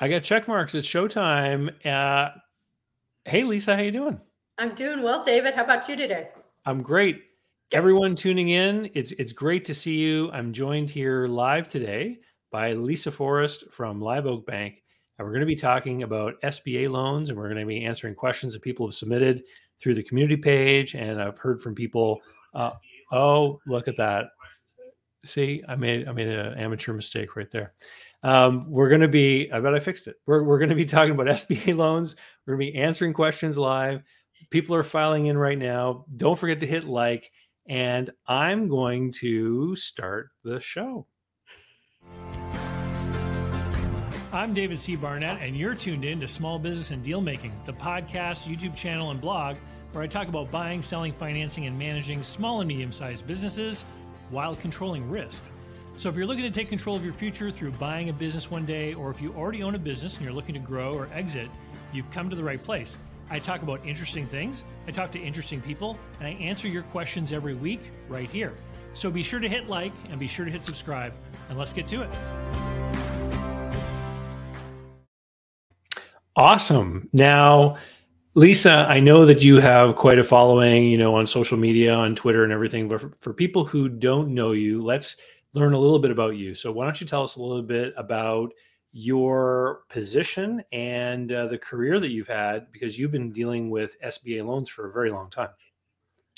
I got check marks. It's showtime. Uh, hey, Lisa, how you doing? I'm doing well, David. How about you today? I'm great. Everyone tuning in, it's it's great to see you. I'm joined here live today by Lisa Forrest from Live Oak Bank, and we're going to be talking about SBA loans, and we're going to be answering questions that people have submitted through the community page. And I've heard from people. Uh, oh, look at that! See, I made I made an amateur mistake right there. Um, we're going to be, I bet I fixed it. We're, we're going to be talking about SBA loans. We're going to be answering questions live. People are filing in right now. Don't forget to hit like, and I'm going to start the show. I'm David C. Barnett, and you're tuned in to Small Business and Deal Making, the podcast, YouTube channel, and blog where I talk about buying, selling, financing, and managing small and medium sized businesses while controlling risk. So, if you're looking to take control of your future through buying a business one day, or if you already own a business and you're looking to grow or exit, you've come to the right place. I talk about interesting things, I talk to interesting people, and I answer your questions every week right here. So, be sure to hit like and be sure to hit subscribe, and let's get to it. Awesome. Now, Lisa, I know that you have quite a following, you know, on social media, on Twitter and everything, but for, for people who don't know you, let's learn a little bit about you. So, why don't you tell us a little bit about your position and uh, the career that you've had because you've been dealing with SBA loans for a very long time.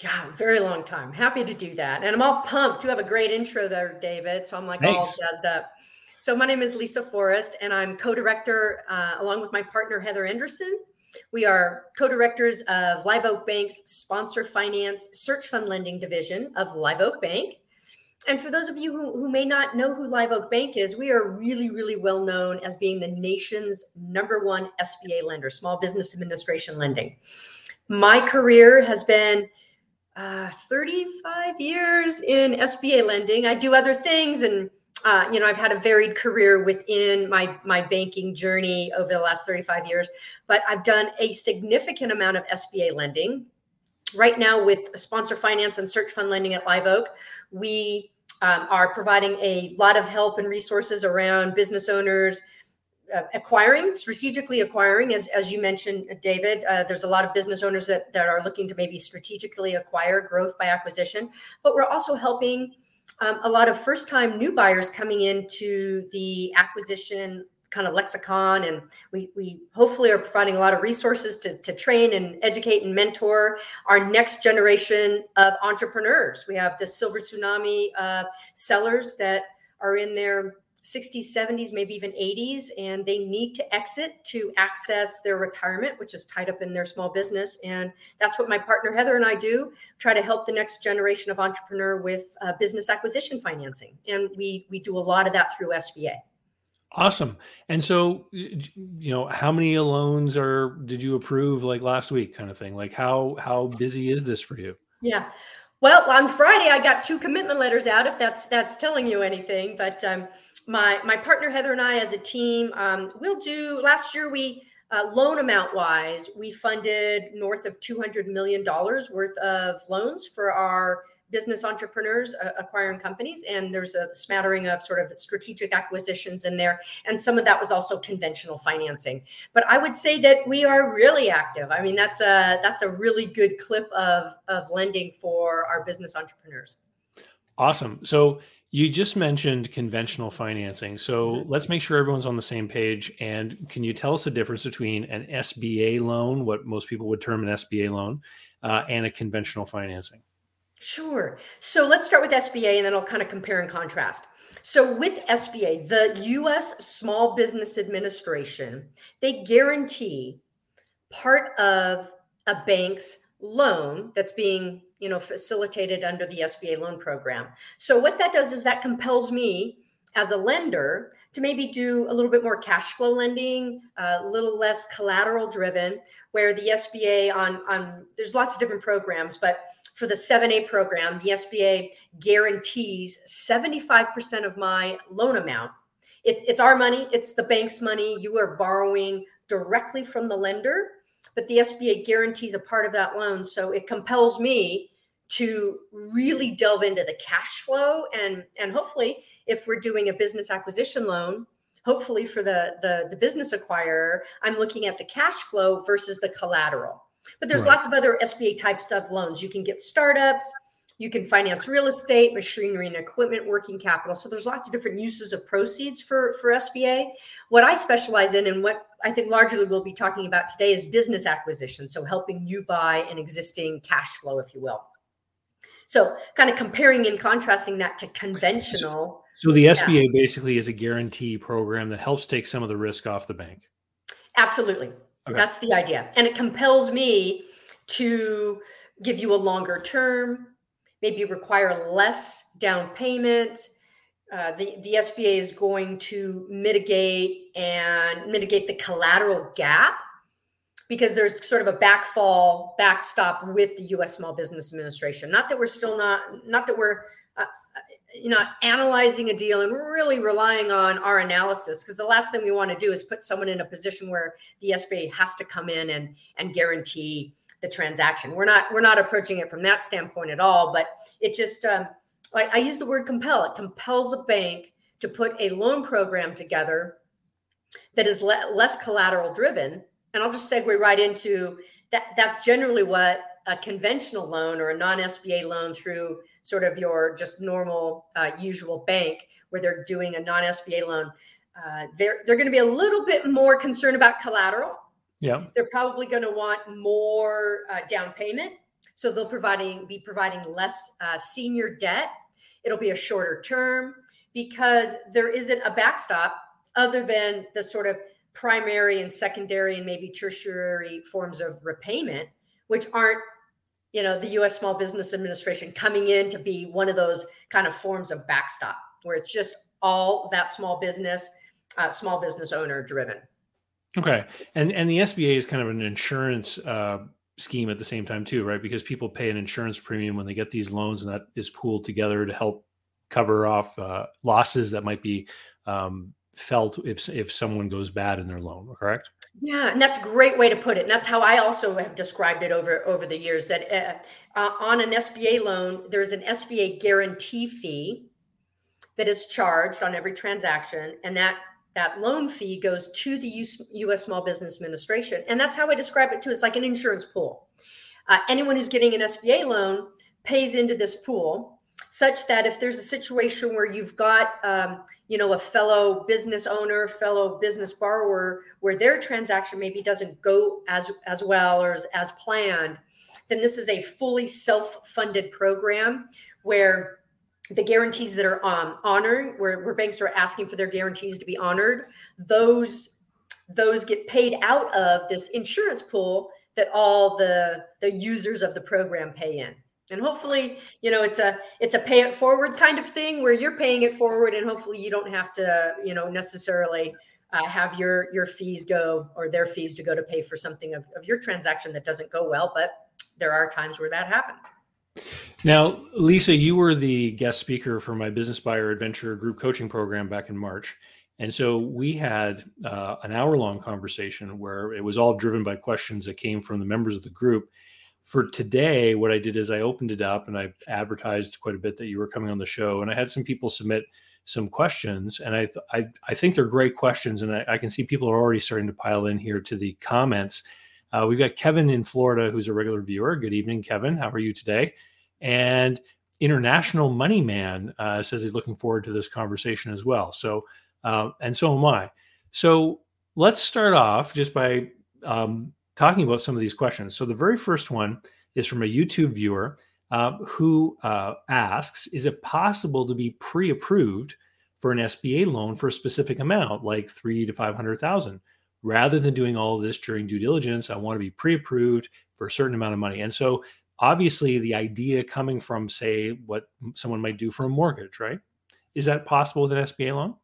Yeah, very long time. Happy to do that. And I'm all pumped. You have a great intro there, David. So I'm like Thanks. all jazzed up. So my name is Lisa Forrest, and I'm co-director uh, along with my partner Heather Anderson. We are co-directors of Live Oak Bank's sponsor finance search fund lending division of Live Oak Bank and for those of you who, who may not know who Live Oak Bank is, we are really, really well known as being the nation's number one SBA lender, Small Business Administration Lending. My career has been uh, 35 years in SBA lending. I do other things, and uh, you know, I've had a varied career within my my banking journey over the last 35 years. But I've done a significant amount of SBA lending. Right now, with sponsor finance and search fund lending at Live Oak, we um, are providing a lot of help and resources around business owners uh, acquiring, strategically acquiring, as, as you mentioned, David. Uh, there's a lot of business owners that, that are looking to maybe strategically acquire growth by acquisition, but we're also helping um, a lot of first time new buyers coming into the acquisition kind of lexicon and we, we hopefully are providing a lot of resources to, to train and educate and mentor our next generation of entrepreneurs. We have this silver tsunami of sellers that are in their 60s 70s maybe even 80s and they need to exit to access their retirement which is tied up in their small business and that's what my partner heather and i do try to help the next generation of entrepreneur with uh, business acquisition financing and we we do a lot of that through sba Awesome. And so, you know, how many loans are did you approve like last week, kind of thing? Like how how busy is this for you? Yeah. Well, on Friday I got two commitment letters out. If that's that's telling you anything, but um, my my partner Heather and I, as a team, um, we'll do. Last year we uh, loan amount wise, we funded north of two hundred million dollars worth of loans for our business entrepreneurs uh, acquiring companies and there's a smattering of sort of strategic acquisitions in there and some of that was also conventional financing but i would say that we are really active i mean that's a that's a really good clip of of lending for our business entrepreneurs awesome so you just mentioned conventional financing. So mm-hmm. let's make sure everyone's on the same page. And can you tell us the difference between an SBA loan, what most people would term an SBA loan, uh, and a conventional financing? Sure. So let's start with SBA and then I'll kind of compare and contrast. So with SBA, the US Small Business Administration, they guarantee part of a bank's loan that's being, you know, facilitated under the SBA loan program. So what that does is that compels me as a lender to maybe do a little bit more cash flow lending, a little less collateral driven, where the SBA on on there's lots of different programs, but for the 7A program, the SBA guarantees 75% of my loan amount. It's, it's our money, it's the bank's money. You are borrowing directly from the lender, but the SBA guarantees a part of that loan. So it compels me to really delve into the cash flow and and hopefully if we're doing a business acquisition loan hopefully for the, the, the business acquirer, I'm looking at the cash flow versus the collateral. But there's right. lots of other SBA type stuff loans. You can get startups, you can finance real estate, machinery and equipment, working capital. So there's lots of different uses of proceeds for, for SBA. What I specialize in and what I think largely we'll be talking about today is business acquisition. So helping you buy an existing cash flow, if you will. So kind of comparing and contrasting that to conventional. So, so the SBA yeah. basically is a guarantee program that helps take some of the risk off the bank. Absolutely. Okay. That's the idea. And it compels me to give you a longer term, maybe require less down payment. Uh, the, the SBA is going to mitigate and mitigate the collateral gap because there's sort of a backfall backstop with the U.S. Small Business Administration. Not that we're still not, not that we're, you know, analyzing a deal and really relying on our analysis because the last thing we want to do is put someone in a position where the SBA has to come in and and guarantee the transaction. We're not we're not approaching it from that standpoint at all, but it just um, I, I use the word compel. It compels a bank to put a loan program together that is le- less collateral driven. And I'll just segue right into that. That's generally what a conventional loan or a non SBA loan through sort of your just normal uh, usual bank where they're doing a non SBA loan. Uh, they're they're going to be a little bit more concerned about collateral yeah. They're probably going to want more uh, down payment. So they'll providing be providing less uh, senior debt. It'll be a shorter term because there isn't a backstop other than the sort of primary and secondary and maybe tertiary forms of repayment, which aren't, you know, the U.S. Small Business Administration coming in to be one of those kind of forms of backstop where it's just all that small business, uh, small business owner driven. Okay, and and the SBA is kind of an insurance uh, scheme at the same time too, right? Because people pay an insurance premium when they get these loans, and that is pooled together to help cover off uh, losses that might be um, felt if if someone goes bad in their loan. Correct? Yeah, and that's a great way to put it. And that's how I also have described it over over the years. That uh, uh on an SBA loan, there's an SBA guarantee fee that is charged on every transaction, and that that loan fee goes to the U.S. Small Business Administration. And that's how I describe it too. It's like an insurance pool. Uh, anyone who's getting an SBA loan pays into this pool such that if there's a situation where you've got um, you know a fellow business owner fellow business borrower where their transaction maybe doesn't go as as well or as, as planned then this is a fully self-funded program where the guarantees that are um, honored, where, where banks are asking for their guarantees to be honored, those those get paid out of this insurance pool that all the the users of the program pay in. And hopefully, you know, it's a it's a pay it forward kind of thing where you're paying it forward, and hopefully you don't have to, you know, necessarily uh, have your your fees go or their fees to go to pay for something of, of your transaction that doesn't go well. But there are times where that happens. Now, Lisa, you were the guest speaker for my Business Buyer Adventure group coaching program back in March. And so we had uh, an hour long conversation where it was all driven by questions that came from the members of the group. For today, what I did is I opened it up and I advertised quite a bit that you were coming on the show. And I had some people submit some questions. And I, th- I, I, think they're great questions. And I, I, can see people are already starting to pile in here to the comments. Uh, we've got Kevin in Florida, who's a regular viewer. Good evening, Kevin. How are you today? And International Money Man uh, says he's looking forward to this conversation as well. So, uh, and so am I. So let's start off just by um, talking about some of these questions. So the very first one is from a YouTube viewer uh, who uh, asks, "Is it possible to be pre-approved for an SBA loan for a specific amount, like three to five hundred thousand? rather than doing all of this during due diligence, I want to be pre approved for a certain amount of money. And so, obviously, the idea coming from, say, what someone might do for a mortgage, right? Is that possible with an SBA loan?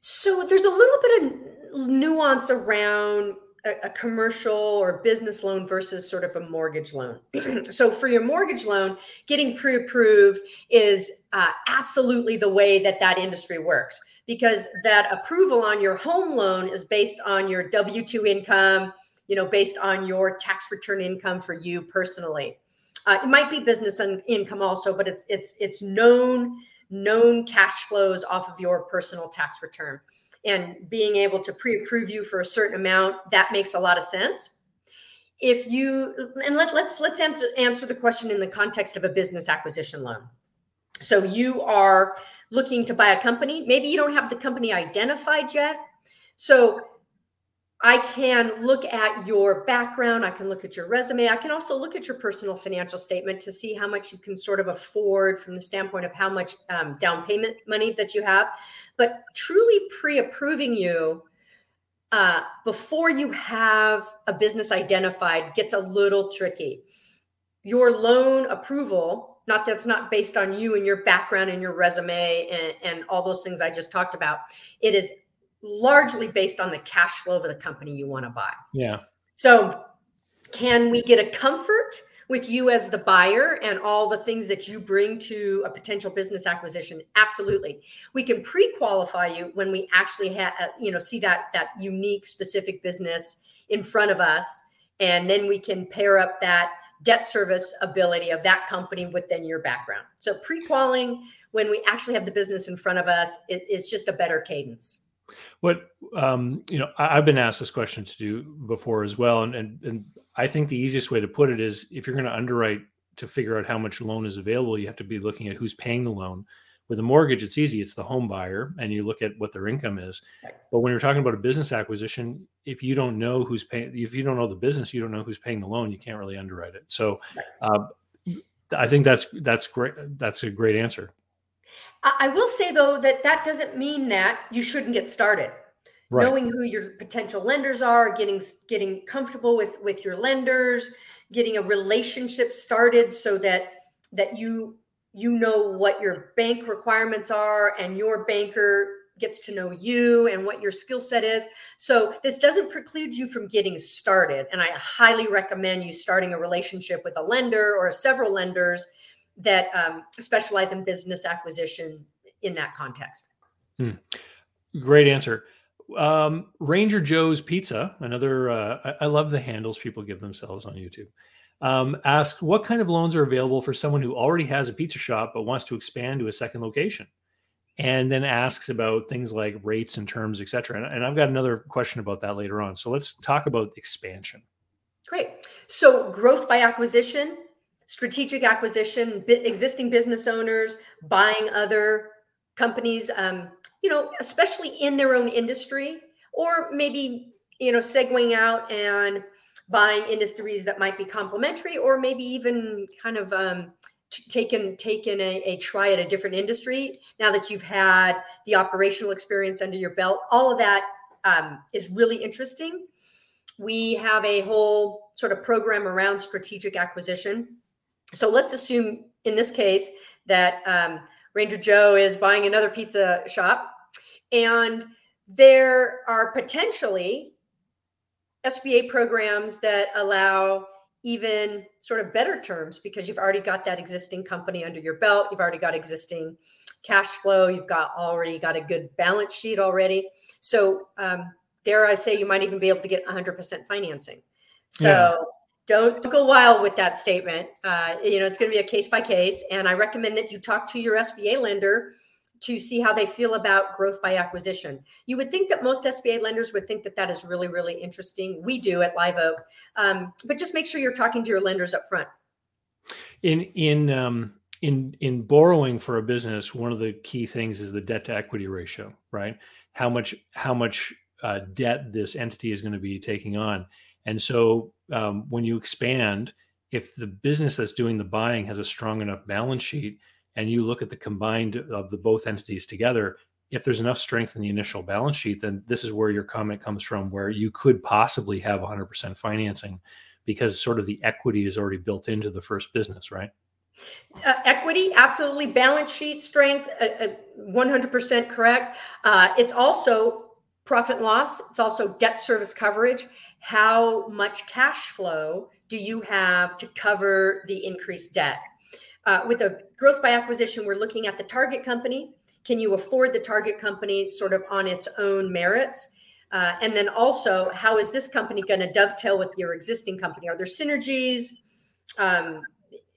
So, there's a little bit of nuance around a, a commercial or business loan versus sort of a mortgage loan. so, for your mortgage loan, getting pre approved is uh, absolutely the way that that industry works because that approval on your home loan is based on your W 2 income, you know, based on your tax return income for you personally. Uh, it might be business income also, but it's it's it's known known cash flows off of your personal tax return. And being able to pre-approve you for a certain amount, that makes a lot of sense. If you and let, let's let's answer answer the question in the context of a business acquisition loan. So you are looking to buy a company. Maybe you don't have the company identified yet. So I can look at your background. I can look at your resume. I can also look at your personal financial statement to see how much you can sort of afford from the standpoint of how much um, down payment money that you have. But truly pre approving you uh, before you have a business identified gets a little tricky. Your loan approval, not that's not based on you and your background and your resume and, and all those things I just talked about. It is largely based on the cash flow of the company you want to buy. Yeah. So, can we get a comfort with you as the buyer and all the things that you bring to a potential business acquisition? Absolutely. We can pre-qualify you when we actually have, uh, you know, see that that unique specific business in front of us, and then we can pair up that debt service ability of that company within your background. So pre-qualing when we actually have the business in front of us, it, it's just a better cadence. What um, you know, I, have been asked this question to do before as well, and, and and I think the easiest way to put it is if you're going to underwrite to figure out how much loan is available, you have to be looking at who's paying the loan. With a mortgage, it's easy; it's the home buyer, and you look at what their income is. But when you're talking about a business acquisition, if you don't know who's paying, if you don't know the business, you don't know who's paying the loan, you can't really underwrite it. So, uh, I think that's that's great. That's a great answer. I will say though that that doesn't mean that you shouldn't get started. Right. Knowing who your potential lenders are, getting getting comfortable with with your lenders, getting a relationship started so that that you you know what your bank requirements are and your banker gets to know you and what your skill set is. So this doesn't preclude you from getting started and I highly recommend you starting a relationship with a lender or several lenders that um, specialize in business acquisition in that context. Hmm. Great answer. Um, Ranger Joe's Pizza, another, uh, I, I, love the handles people give themselves on YouTube. Um, asks what kind of loans are available for someone who already has a pizza shop but wants to expand to a second location, and then asks about things like rates and terms, etc. And, and I've got another question about that later on. So let's talk about expansion. Great. So growth by acquisition strategic acquisition, existing business owners buying other companies, um, you know, especially in their own industry, or maybe you know, segueing out and buying industries that might be complementary, or maybe even kind of um, taken taken a, a try at a different industry. Now that you've had the operational experience under your belt, all of that um, is really interesting. We have a whole sort of program around strategic acquisition so let's assume in this case that um, Ranger Joe is buying another pizza shop and there are potentially SBA programs that allow even sort of better terms because you've already got that existing company under your belt. You've already got existing cash flow. You've got already got a good balance sheet already. So, um, dare I say, you might even be able to get 100% financing. So, don't go wild with that statement. Uh, you know, it's going to be a case by case. And I recommend that you talk to your SBA lender to see how they feel about growth by acquisition. You would think that most SBA lenders would think that that is really, really interesting. We do at Live Oak, um, but just make sure you're talking to your lenders up front. In in um, in in borrowing for a business, one of the key things is the debt to equity ratio, right? How much how much uh, debt this entity is going to be taking on, and so um, when you expand, if the business that's doing the buying has a strong enough balance sheet, and you look at the combined of the both entities together, if there's enough strength in the initial balance sheet, then this is where your comment comes from, where you could possibly have 100% financing because sort of the equity is already built into the first business, right? Uh, equity, absolutely. Balance sheet strength, uh, uh, 100% correct. Uh, it's also profit loss. It's also debt service coverage how much cash flow do you have to cover the increased debt? Uh, with a growth by acquisition, we're looking at the target company. Can you afford the target company sort of on its own merits? Uh, and then also, how is this company going to dovetail with your existing company? Are there synergies? Um,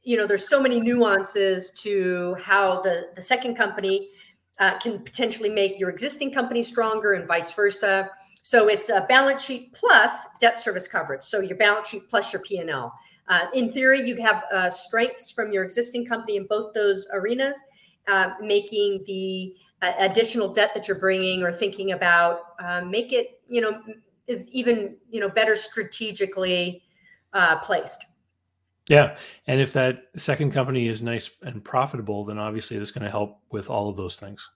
you know, there's so many nuances to how the, the second company uh, can potentially make your existing company stronger and vice versa. So it's a balance sheet plus debt service coverage. So your balance sheet plus your P&L. Uh, in theory, you'd have uh, strengths from your existing company in both those arenas, uh, making the uh, additional debt that you're bringing or thinking about uh, make it, you know, is even you know better strategically uh, placed. Yeah, and if that second company is nice and profitable, then obviously that's going to help with all of those things.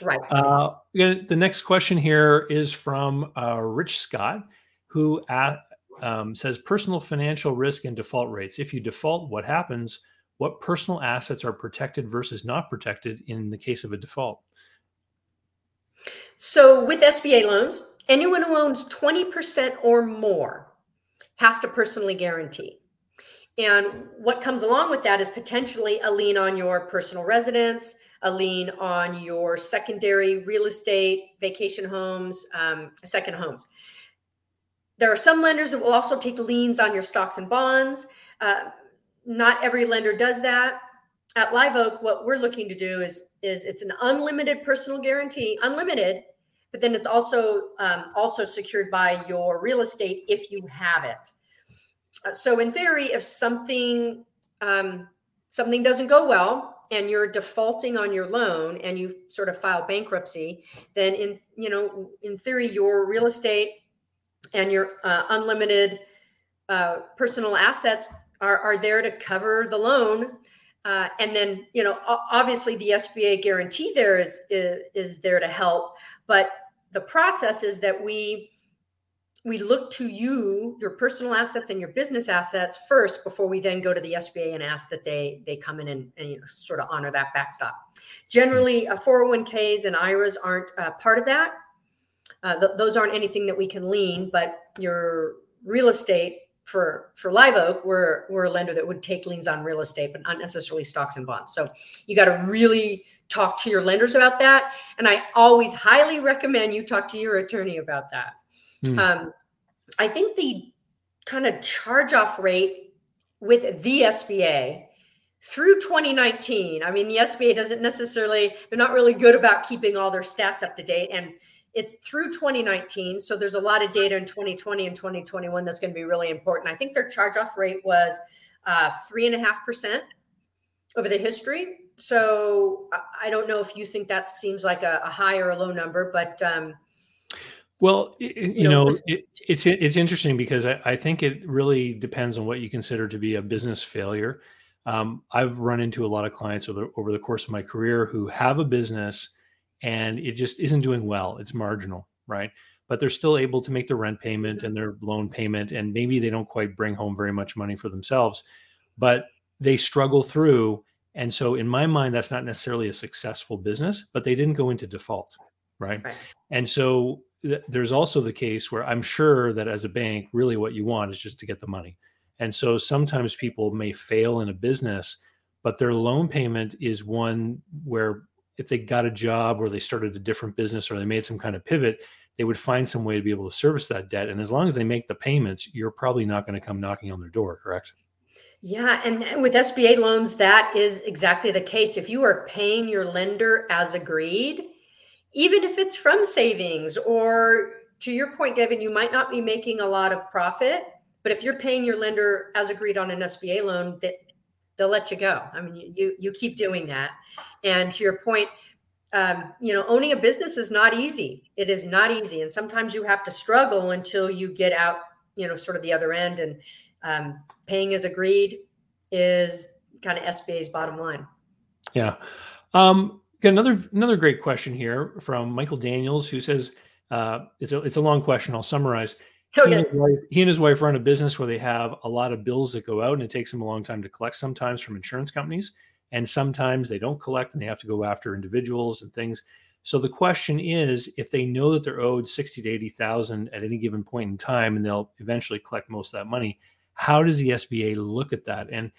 Right. Uh, the next question here is from uh, Rich Scott, who at, um, says personal financial risk and default rates. If you default, what happens? What personal assets are protected versus not protected in the case of a default? So, with SBA loans, anyone who owns 20% or more has to personally guarantee. And what comes along with that is potentially a lien on your personal residence, a lien on your secondary real estate, vacation homes, um, second homes. There are some lenders that will also take liens on your stocks and bonds. Uh, not every lender does that. At Live Oak, what we're looking to do is is it's an unlimited personal guarantee, unlimited, but then it's also um, also secured by your real estate if you have it. Uh, so in theory, if something um, something doesn't go well and you're defaulting on your loan and you sort of file bankruptcy, then in you know in theory your real estate and your uh, unlimited uh, personal assets are, are there to cover the loan. Uh, and then, you know, obviously the SBA guarantee there is, is, is there to help, but the process is that we we look to you, your personal assets and your business assets first before we then go to the SBA and ask that they they come in and, and you know, sort of honor that backstop. Generally, uh, 401ks and IRAs aren't uh, part of that. Uh, th- those aren't anything that we can lean, but your real estate for for Live Oak, we're we're a lender that would take liens on real estate, but not necessarily stocks and bonds. So you got to really talk to your lenders about that. And I always highly recommend you talk to your attorney about that. Mm. Um, I think the kind of charge off rate with the SBA through 2019, I mean, the SBA doesn't necessarily, they're not really good about keeping all their stats up to date. And it's through 2019. So there's a lot of data in 2020 and 2021 that's going to be really important. I think their charge off rate was uh, three and a half percent over the history. So I don't know if you think that seems like a, a high or a low number, but um, well, it, you, know, know it, it's it's interesting because I, I, think it really depends on what you consider to be a business failure. Um, I've run into a lot of clients over the, over the course of my career who have a business and it just isn't doing well. It's marginal, right? But they're still able to make their rent payment and their loan payment, and maybe they don't quite bring home very much money for themselves, but they struggle through. And so, in my mind, that's not necessarily a successful business, but they didn't go into default, right? right. And so, th- there's also the case where I'm sure that as a bank, really what you want is just to get the money. And so, sometimes people may fail in a business, but their loan payment is one where if they got a job or they started a different business or they made some kind of pivot, they would find some way to be able to service that debt. And as long as they make the payments, you're probably not going to come knocking on their door, correct? Yeah. And with SBA loans, that is exactly the case. If you are paying your lender as agreed, even if it's from savings or to your point, David, you might not be making a lot of profit, but if you're paying your lender as agreed on an SBA loan, that they'll let you go. I mean, you you, keep doing that. And to your point, um, you know, owning a business is not easy. It is not easy, and sometimes you have to struggle until you get out, you know, sort of the other end. And um, paying as agreed is kind of SBA's bottom line. Yeah. Um, got another another great question here from Michael Daniels, who says uh, it's a it's a long question. I'll summarize. He, and wife, he, and his wife run a business where they have a lot of bills that go out, and it takes them a long time to collect. Sometimes from insurance companies, and sometimes they don't collect, and they have to go after individuals and things. So the question is, if they know that they're owed sixty to eighty thousand at any given point in time, and they'll eventually collect most of that money, how does the SBA look at that? And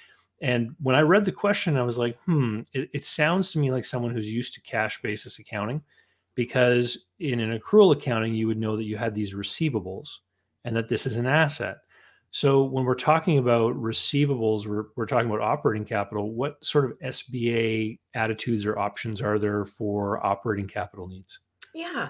and when I read the question, I was like, hmm, it, it sounds to me like someone who's used to cash basis accounting, because in an accrual accounting, you would know that you had these receivables and that this is an asset. So when we're talking about receivables, we're, we're talking about operating capital. What sort of SBA attitudes or options are there for operating capital needs? Yeah.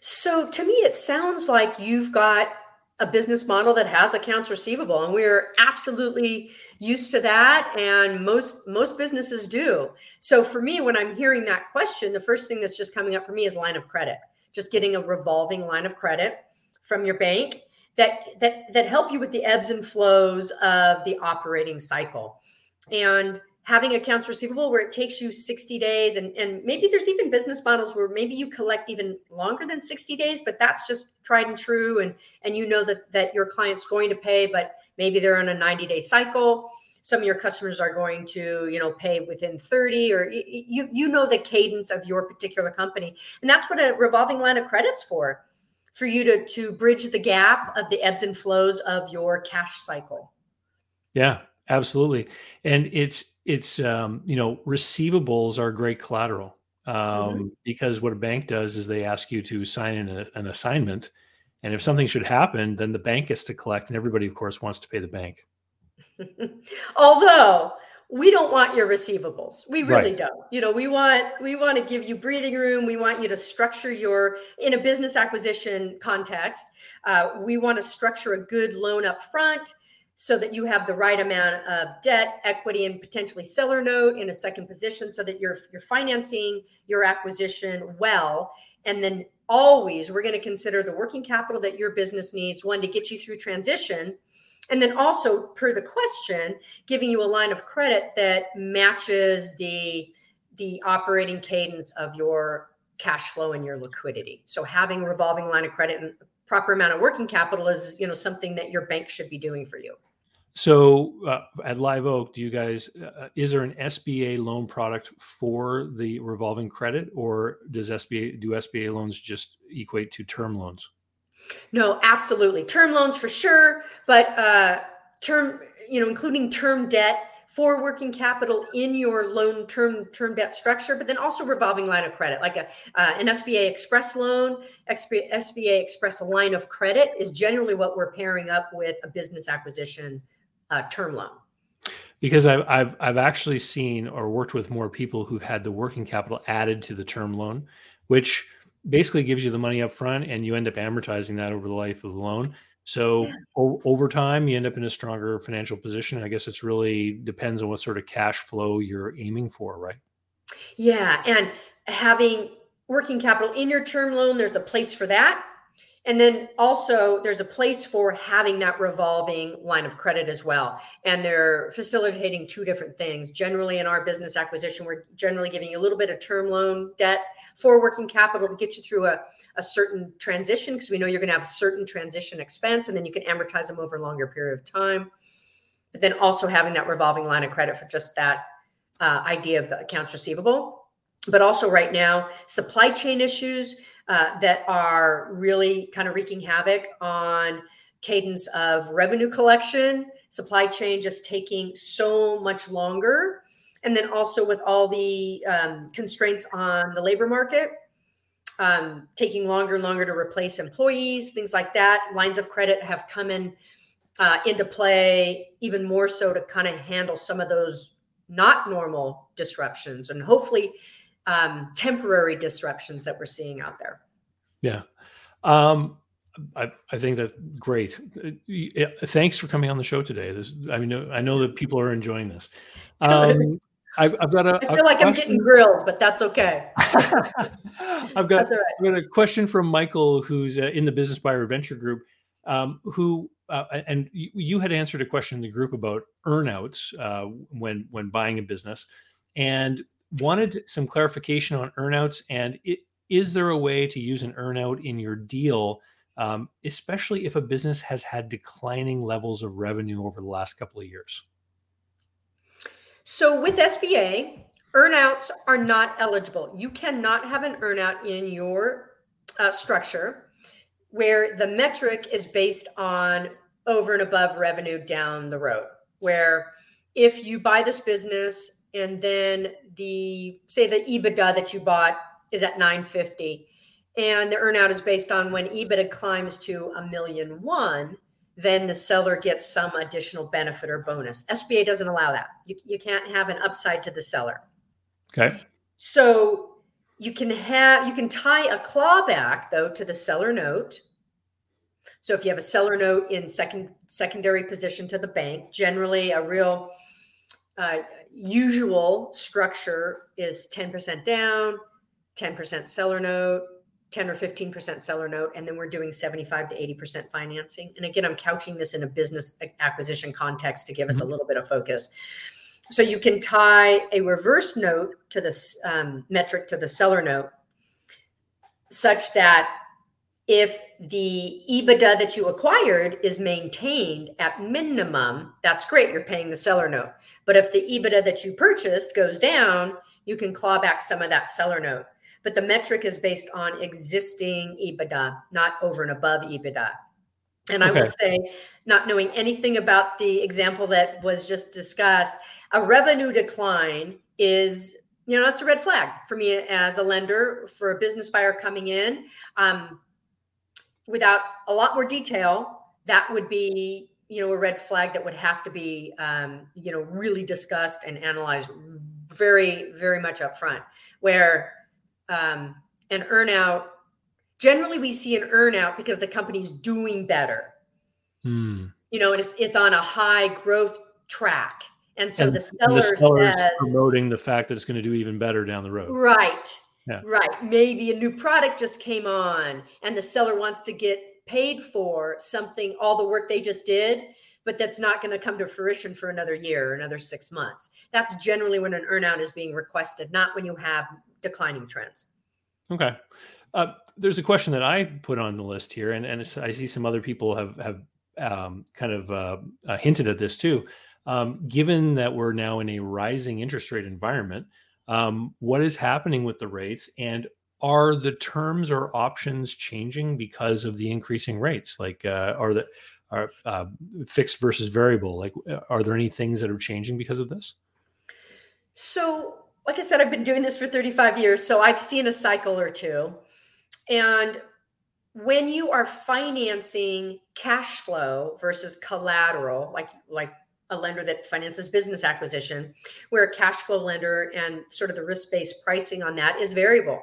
So to me, it sounds like you've got a business model that has accounts receivable and we're absolutely used to that and most most businesses do. So for me when i'm hearing that question the first thing that's just coming up for me is line of credit just getting a revolving line of credit from your bank that that that help you with the ebbs and flows of the operating cycle. And having accounts receivable where it takes you 60 days and, and maybe there's even business models where maybe you collect even longer than 60 days but that's just tried and true and and you know that that your client's going to pay but maybe they're on a 90 day cycle. Some of your customers are going to you know pay within 30 or you you know the cadence of your particular company. And that's what a revolving line of credits for for you to to bridge the gap of the ebbs and flows of your cash cycle. Yeah absolutely. And it's it's um, you know receivables are great collateral um, mm-hmm. because what a bank does is they ask you to sign in a, an assignment and if something should happen then the bank gets to collect and everybody of course wants to pay the bank. Although we don't want your receivables. We really right. don't. You know we want we want to give you breathing room. We want you to structure your in a business acquisition context uh, we want to structure a good loan up front so that you have the right amount of debt, equity, and potentially seller note in a second position so that you're you're financing your acquisition well. And then always we're going to consider the working capital that your business needs, one to get you through transition. And then also, per the question, giving you a line of credit that matches the the operating cadence of your cash flow and your liquidity. So having a revolving line of credit and proper amount of working capital is, you know, something that your bank should be doing for you. So uh, at Live Oak, do you guys uh, is there an SBA loan product for the revolving credit, or does SBA do SBA loans just equate to term loans? No, absolutely, term loans for sure, but uh, term you know including term debt for working capital in your loan term term debt structure, but then also revolving line of credit, like a uh, an SBA Express loan, SBA Express line of credit is generally what we're pairing up with a business acquisition uh, term loan? Because I've, I've I've actually seen or worked with more people who've had the working capital added to the term loan, which basically gives you the money up front and you end up amortizing that over the life of the loan. So yeah. o- over time, you end up in a stronger financial position. I guess it's really depends on what sort of cash flow you're aiming for, right? Yeah, and having working capital in your term loan, there's a place for that. And then also, there's a place for having that revolving line of credit as well. And they're facilitating two different things. Generally, in our business acquisition, we're generally giving you a little bit of term loan debt for working capital to get you through a, a certain transition because we know you're going to have certain transition expense and then you can amortize them over a longer period of time. But then also having that revolving line of credit for just that uh, idea of the accounts receivable. But also, right now, supply chain issues uh, that are really kind of wreaking havoc on cadence of revenue collection, supply chain just taking so much longer. And then also with all the um, constraints on the labor market, um, taking longer and longer to replace employees, things like that. Lines of credit have come in uh, into play even more so to kind of handle some of those not normal disruptions and hopefully um, temporary disruptions that we're seeing out there. Yeah. Um, I, I think that's great. Thanks for coming on the show today. This, I mean, I know that people are enjoying this. Um, I've, I've, got a. I feel a like question. I'm getting grilled, but that's okay. I've got, right. I've got a question from Michael, who's uh, in the Business Buyer Adventure Group, um, who uh, and you, you, had answered a question in the group about earnouts uh, when when buying a business, and wanted some clarification on earnouts. And it, is there a way to use an earnout in your deal, um, especially if a business has had declining levels of revenue over the last couple of years? So with SBA, earnouts are not eligible. You cannot have an earnout in your uh, structure where the metric is based on over and above revenue down the road. Where if you buy this business and then the say the EBITDA that you bought is at 950 and the earnout is based on when EBITDA climbs to a million one, then the seller gets some additional benefit or bonus. SBA doesn't allow that. You, you can't have an upside to the seller. Okay. So you can have you can tie a clawback though to the seller note. So if you have a seller note in second secondary position to the bank, generally a real uh, usual structure is 10% down, 10% seller note, 10 or 15% seller note, and then we're doing 75 to 80% financing. And again, I'm couching this in a business acquisition context to give us a mm-hmm. little bit of focus. So you can tie a reverse note to this um, metric to the seller note such that if the EBITDA that you acquired is maintained at minimum, that's great. You're paying the seller note. But if the EBITDA that you purchased goes down, you can claw back some of that seller note but the metric is based on existing EBITDA, not over and above EBITDA. And okay. I will say, not knowing anything about the example that was just discussed, a revenue decline is, you know, that's a red flag for me as a lender for a business buyer coming in. Um, without a lot more detail, that would be, you know, a red flag that would have to be, um, you know, really discussed and analyzed very, very much up front. Where um, an earnout. Generally, we see an earnout because the company's doing better. Hmm. You know, and it's it's on a high growth track, and so and, the seller the says promoting the fact that it's going to do even better down the road. Right. Yeah. Right. Maybe a new product just came on, and the seller wants to get paid for something, all the work they just did, but that's not going to come to fruition for another year or another six months. That's generally when an earnout is being requested, not when you have declining trends. Okay. Uh, there's a question that I put on the list here, and, and I see some other people have have um, kind of uh, uh, hinted at this too. Um, given that we're now in a rising interest rate environment, um, what is happening with the rates, and are the terms or options changing because of the increasing rates? Like, uh, are the are uh, fixed versus variable? Like, uh, are there any things that are changing because of this? So like I said, I've been doing this for 35 years, so I've seen a cycle or two. And when you are financing cash flow versus collateral, like like a lender that finances business acquisition, where a cash flow lender and sort of the risk-based pricing on that is variable.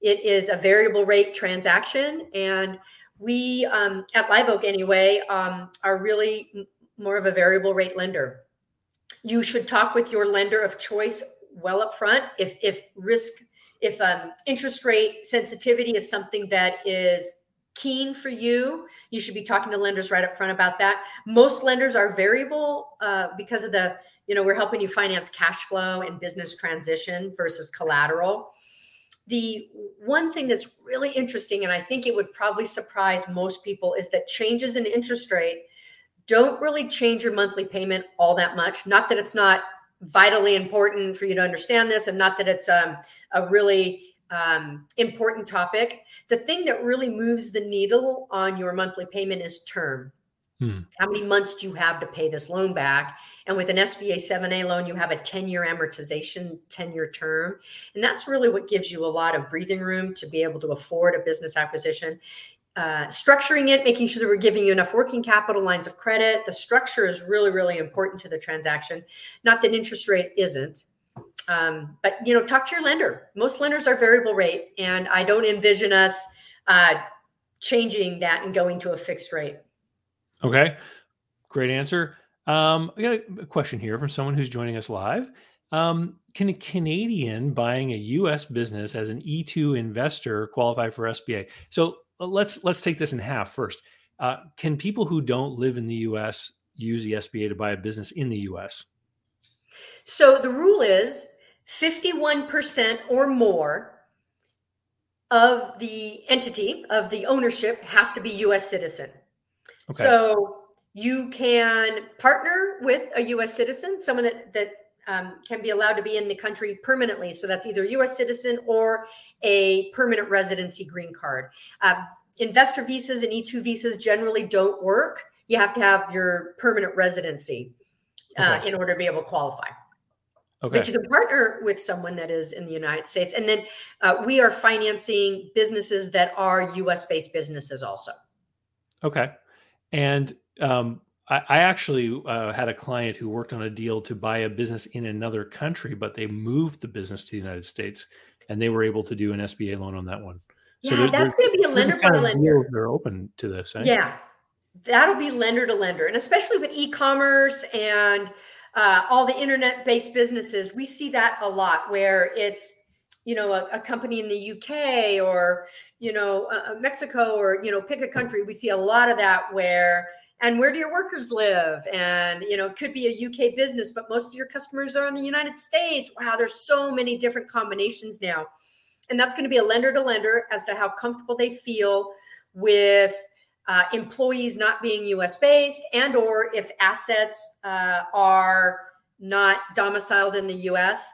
It is a variable rate transaction, and we um, at Live Oak anyway um, are really more of a variable rate lender. You should talk with your lender of choice well up front. If if risk, if um, interest rate sensitivity is something that is keen for you, you should be talking to lenders right up front about that. Most lenders are variable uh, because of the you know we're helping you finance cash flow and business transition versus collateral. The one thing that's really interesting, and I think it would probably surprise most people, is that changes in interest rate don't really change your monthly payment all that much. Not that it's not vitally important for you to understand this, and not that it's um, a really um, important topic. The thing that really moves the needle on your monthly payment is term. Hmm. How many months do you have to pay this loan back? And with an SBA 7A loan, you have a 10 year amortization, 10 year term. And that's really what gives you a lot of breathing room to be able to afford a business acquisition uh, structuring it, making sure that we're giving you enough working capital lines of credit. The structure is really, really important to the transaction. Not that interest rate isn't, um, but you know, talk to your lender. Most lenders are variable rate, and I don't envision us uh, changing that and going to a fixed rate. Okay, great answer. Um, I got a question here from someone who's joining us live. Um, can a Canadian buying a U.S. business as an E2 investor qualify for SBA? So let's let's take this in half first. Uh, can people who don't live in the U.S. use the SBA to buy a business in the U.S.? So the rule is 51% or more of the entity of the ownership has to be U.S. citizen. Okay. So you can partner with a U.S. citizen, someone that that um, can be allowed to be in the country permanently. So that's either U.S. citizen or a permanent residency green card. Uh, investor visas and E2 visas generally don't work. You have to have your permanent residency uh, okay. in order to be able to qualify. Okay. But you can partner with someone that is in the United States. And then uh, we are financing businesses that are US based businesses also. Okay. And um, I, I, actually uh, had a client who worked on a deal to buy a business in another country, but they moved the business to the United States, and they were able to do an SBA loan on that one. Yeah, so that's going to be a lender by lender. They're open to this. Eh? Yeah, that'll be lender to lender, and especially with e-commerce and uh, all the internet-based businesses, we see that a lot where it's you know a, a company in the UK or you know uh, Mexico or you know pick a country. We see a lot of that where and where do your workers live and you know it could be a uk business but most of your customers are in the united states wow there's so many different combinations now and that's going to be a lender to lender as to how comfortable they feel with uh, employees not being us based and or if assets uh, are not domiciled in the us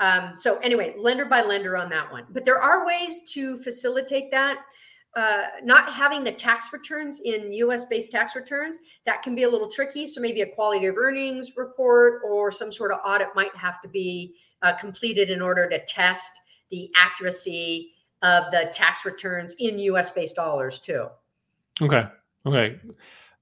um, so anyway lender by lender on that one but there are ways to facilitate that uh, not having the tax returns in US based tax returns, that can be a little tricky. So maybe a quality of earnings report or some sort of audit might have to be uh, completed in order to test the accuracy of the tax returns in US based dollars too. Okay. Okay.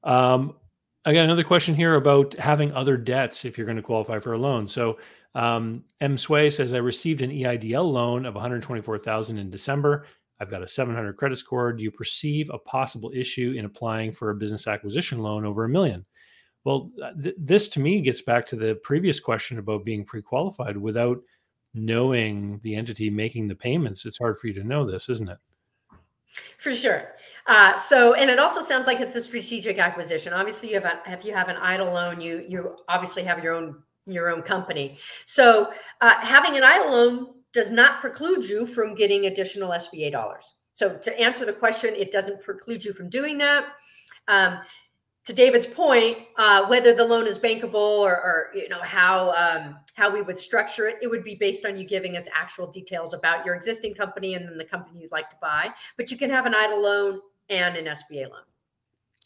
Um, I got another question here about having other debts if you're going to qualify for a loan. So um, M Sway says I received an EIDL loan of 124,000 in December. I've got a 700 credit score. Do you perceive a possible issue in applying for a business acquisition loan over a million? Well, th- this to me gets back to the previous question about being pre-qualified without knowing the entity making the payments, it's hard for you to know this, isn't it? For sure. Uh, so, and it also sounds like it's a strategic acquisition. Obviously, you have a, if you have an EIDL loan, you you obviously have your own your own company. So, uh, having an EIDL loan does not preclude you from getting additional SBA dollars. So, to answer the question, it doesn't preclude you from doing that. Um, to David's point, uh, whether the loan is bankable or, or you know how um, how we would structure it, it would be based on you giving us actual details about your existing company and then the company you'd like to buy. But you can have an EIDL loan and an SBA loan.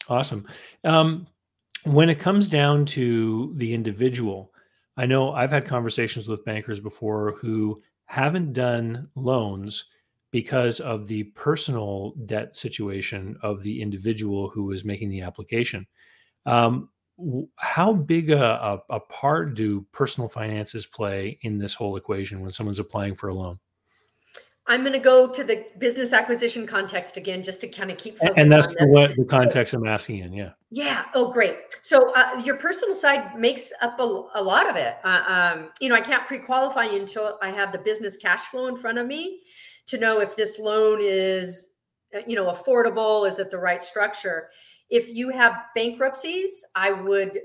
Awesome. Um, when it comes down to the individual, I know I've had conversations with bankers before who haven't done loans because of the personal debt situation of the individual who is making the application. Um, how big a, a, a, part do personal finances play in this whole equation when someone's applying for a loan? I'm going to go to the business acquisition context again, just to kind of keep. And that's what the, context so, I'm asking in. Yeah. Yeah. Oh, great. So uh, your personal side makes up a, a lot of it. Uh, um, you know, I can't pre-qualify you until I have the business cash flow in front of me to know if this loan is, uh, you know, affordable. Is it the right structure? If you have bankruptcies, I would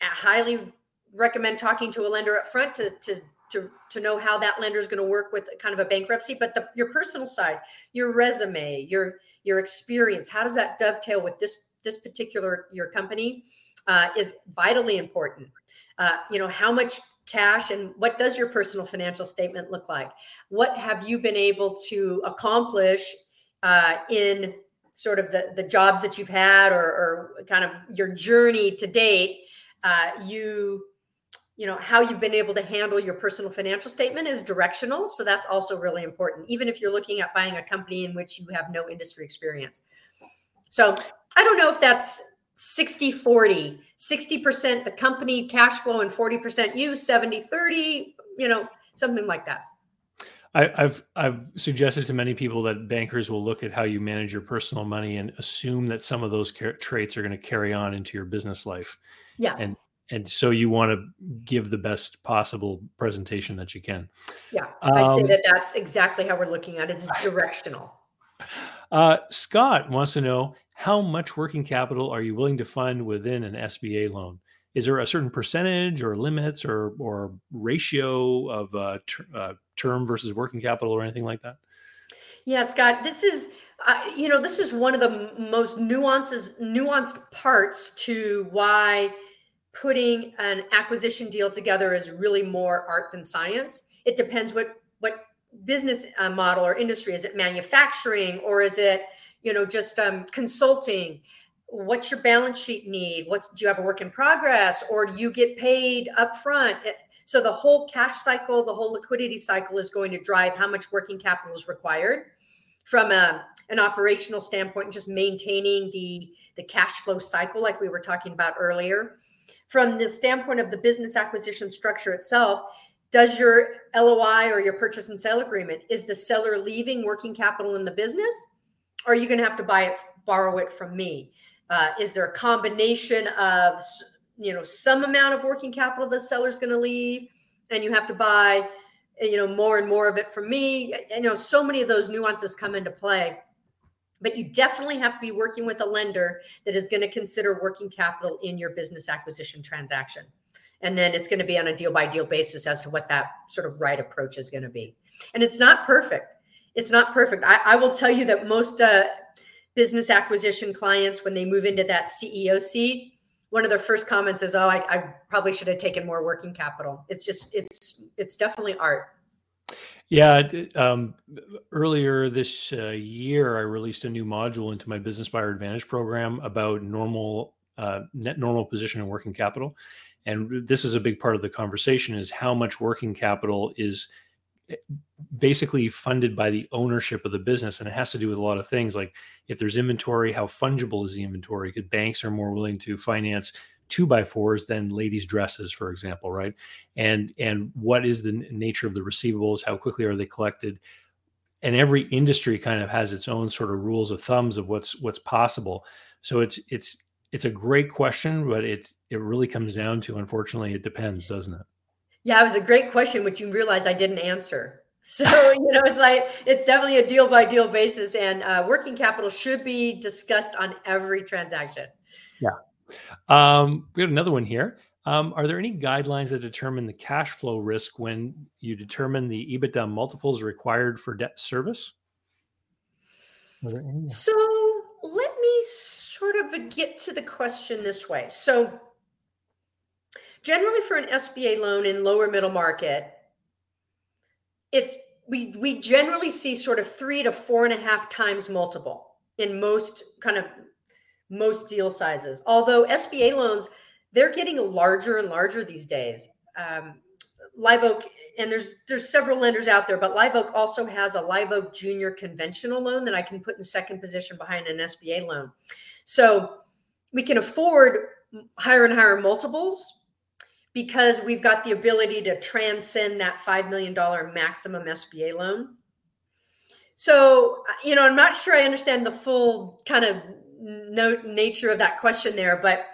highly recommend talking to a lender up front to to to to know how that lender is going to work with kind of a bankruptcy but the, your personal side your resume your your experience how does that dovetail with this this particular your company uh, is vitally important uh, you know how much cash and what does your personal financial statement look like? What have you been able to accomplish uh, in sort of the the jobs that you've had or, or kind of your journey to date uh, you you know how you've been able to handle your personal financial statement is directional so that's also really important even if you're looking at buying a company in which you have no industry experience. So i don't know if that's 60 40 60% the company cash flow and 40% you 70 30 you know something like that I, have I've suggested to many people that bankers will look at how you manage your personal money and assume that some of those traits are going to carry on into your business life. Yeah. And and so you want to give the best possible presentation that you can. Yeah, I'd say um, that that's exactly how we're looking at it. It's directional. Uh, Scott wants to know how much working capital are you willing to fund within an SBA loan? Is there a certain percentage or limits or or ratio of uh, ter- uh, term versus working capital or anything like that? Yeah, Scott, this is uh, you know this is one of the most nuances nuanced parts to why putting an acquisition deal together is really more art than science. It depends what what business uh, model or industry is it manufacturing or is it you know just um, consulting what's your balance sheet need what do you have a work in progress or do you get paid up front so the whole cash cycle the whole liquidity cycle is going to drive how much working capital is required from a, an operational standpoint, just maintaining the the cash flow cycle, like we were talking about earlier. From the standpoint of the business acquisition structure itself, does your LOI or your purchase and sale agreement is the seller leaving working capital in the business? Are you going to have to buy it, borrow it from me? Uh, is there a combination of you know some amount of working capital the seller's going to leave and you have to buy you know more and more of it from me? You know so many of those nuances come into play. But you definitely have to be working with a lender that is going to consider working capital in your business acquisition transaction. And then it's going to be on a deal by deal basis as to what that sort of right approach is going to be. And it's not perfect it's not perfect i, I will tell you that most uh, business acquisition clients when they move into that ceo seat one of their first comments is, "Oh, I, I probably should have taken more working capital." It's just it's it's definitely art. Yeah. Um, earlier this uh, year, I released a new module into my Business Buyer Advantage program about normal uh, net normal position and working capital. And this is a big part of the conversation: is how much working capital is Eh, basically funded by the ownership of the business and it has to do with a lot of things like if there's inventory how fungible is the inventory? Because banks are more willing to finance two by fours than ladies dresses for example right? And and what is the nature of the receivables? How quickly are they collected? And every industry kind of has its own sort of rules of thumbs of what's what's possible. So it's it's it's a great question but it it really comes down to unfortunately it depends doesn't it yeah it was a great question which you realize i didn't answer so, you know, it's like it's definitely a deal by deal basis, and uh, working capital should be discussed on every transaction. Yeah. Um, we got another one here. Um, are there any guidelines that determine the cash flow risk when you determine the EBITDA multiples required for debt service? So let me sort of get to the question this way. So, generally, for an SBA loan in lower middle market, it's we we generally see sort of three to four and a half times multiple in most kind of most deal sizes. Although SBA loans, they're getting larger and larger these days. Um, Live Oak, and there's there's several lenders out there, but Live Oak also has a Live Oak Junior conventional loan that I can put in second position behind an SBA loan. So we can afford higher and higher multiples because we've got the ability to transcend that $5 million maximum SBA loan. So, you know, I'm not sure I understand the full kind of no, nature of that question there, but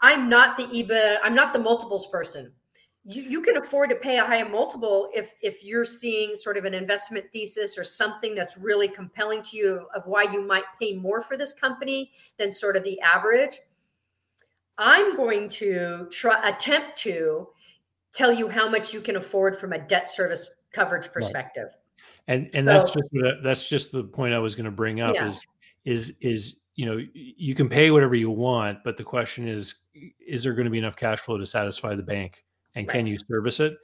I'm not the EBA, I'm not the multiples person. You, you can afford to pay a higher multiple if if you're seeing sort of an investment thesis or something that's really compelling to you of why you might pay more for this company than sort of the average I'm going to try attempt to tell you how much you can afford from a debt service coverage perspective. Right. And and so, that's just that's just the point I was going to bring up yeah. is is is you know you can pay whatever you want, but the question is is there going to be enough cash flow to satisfy the bank, and right. can you service it?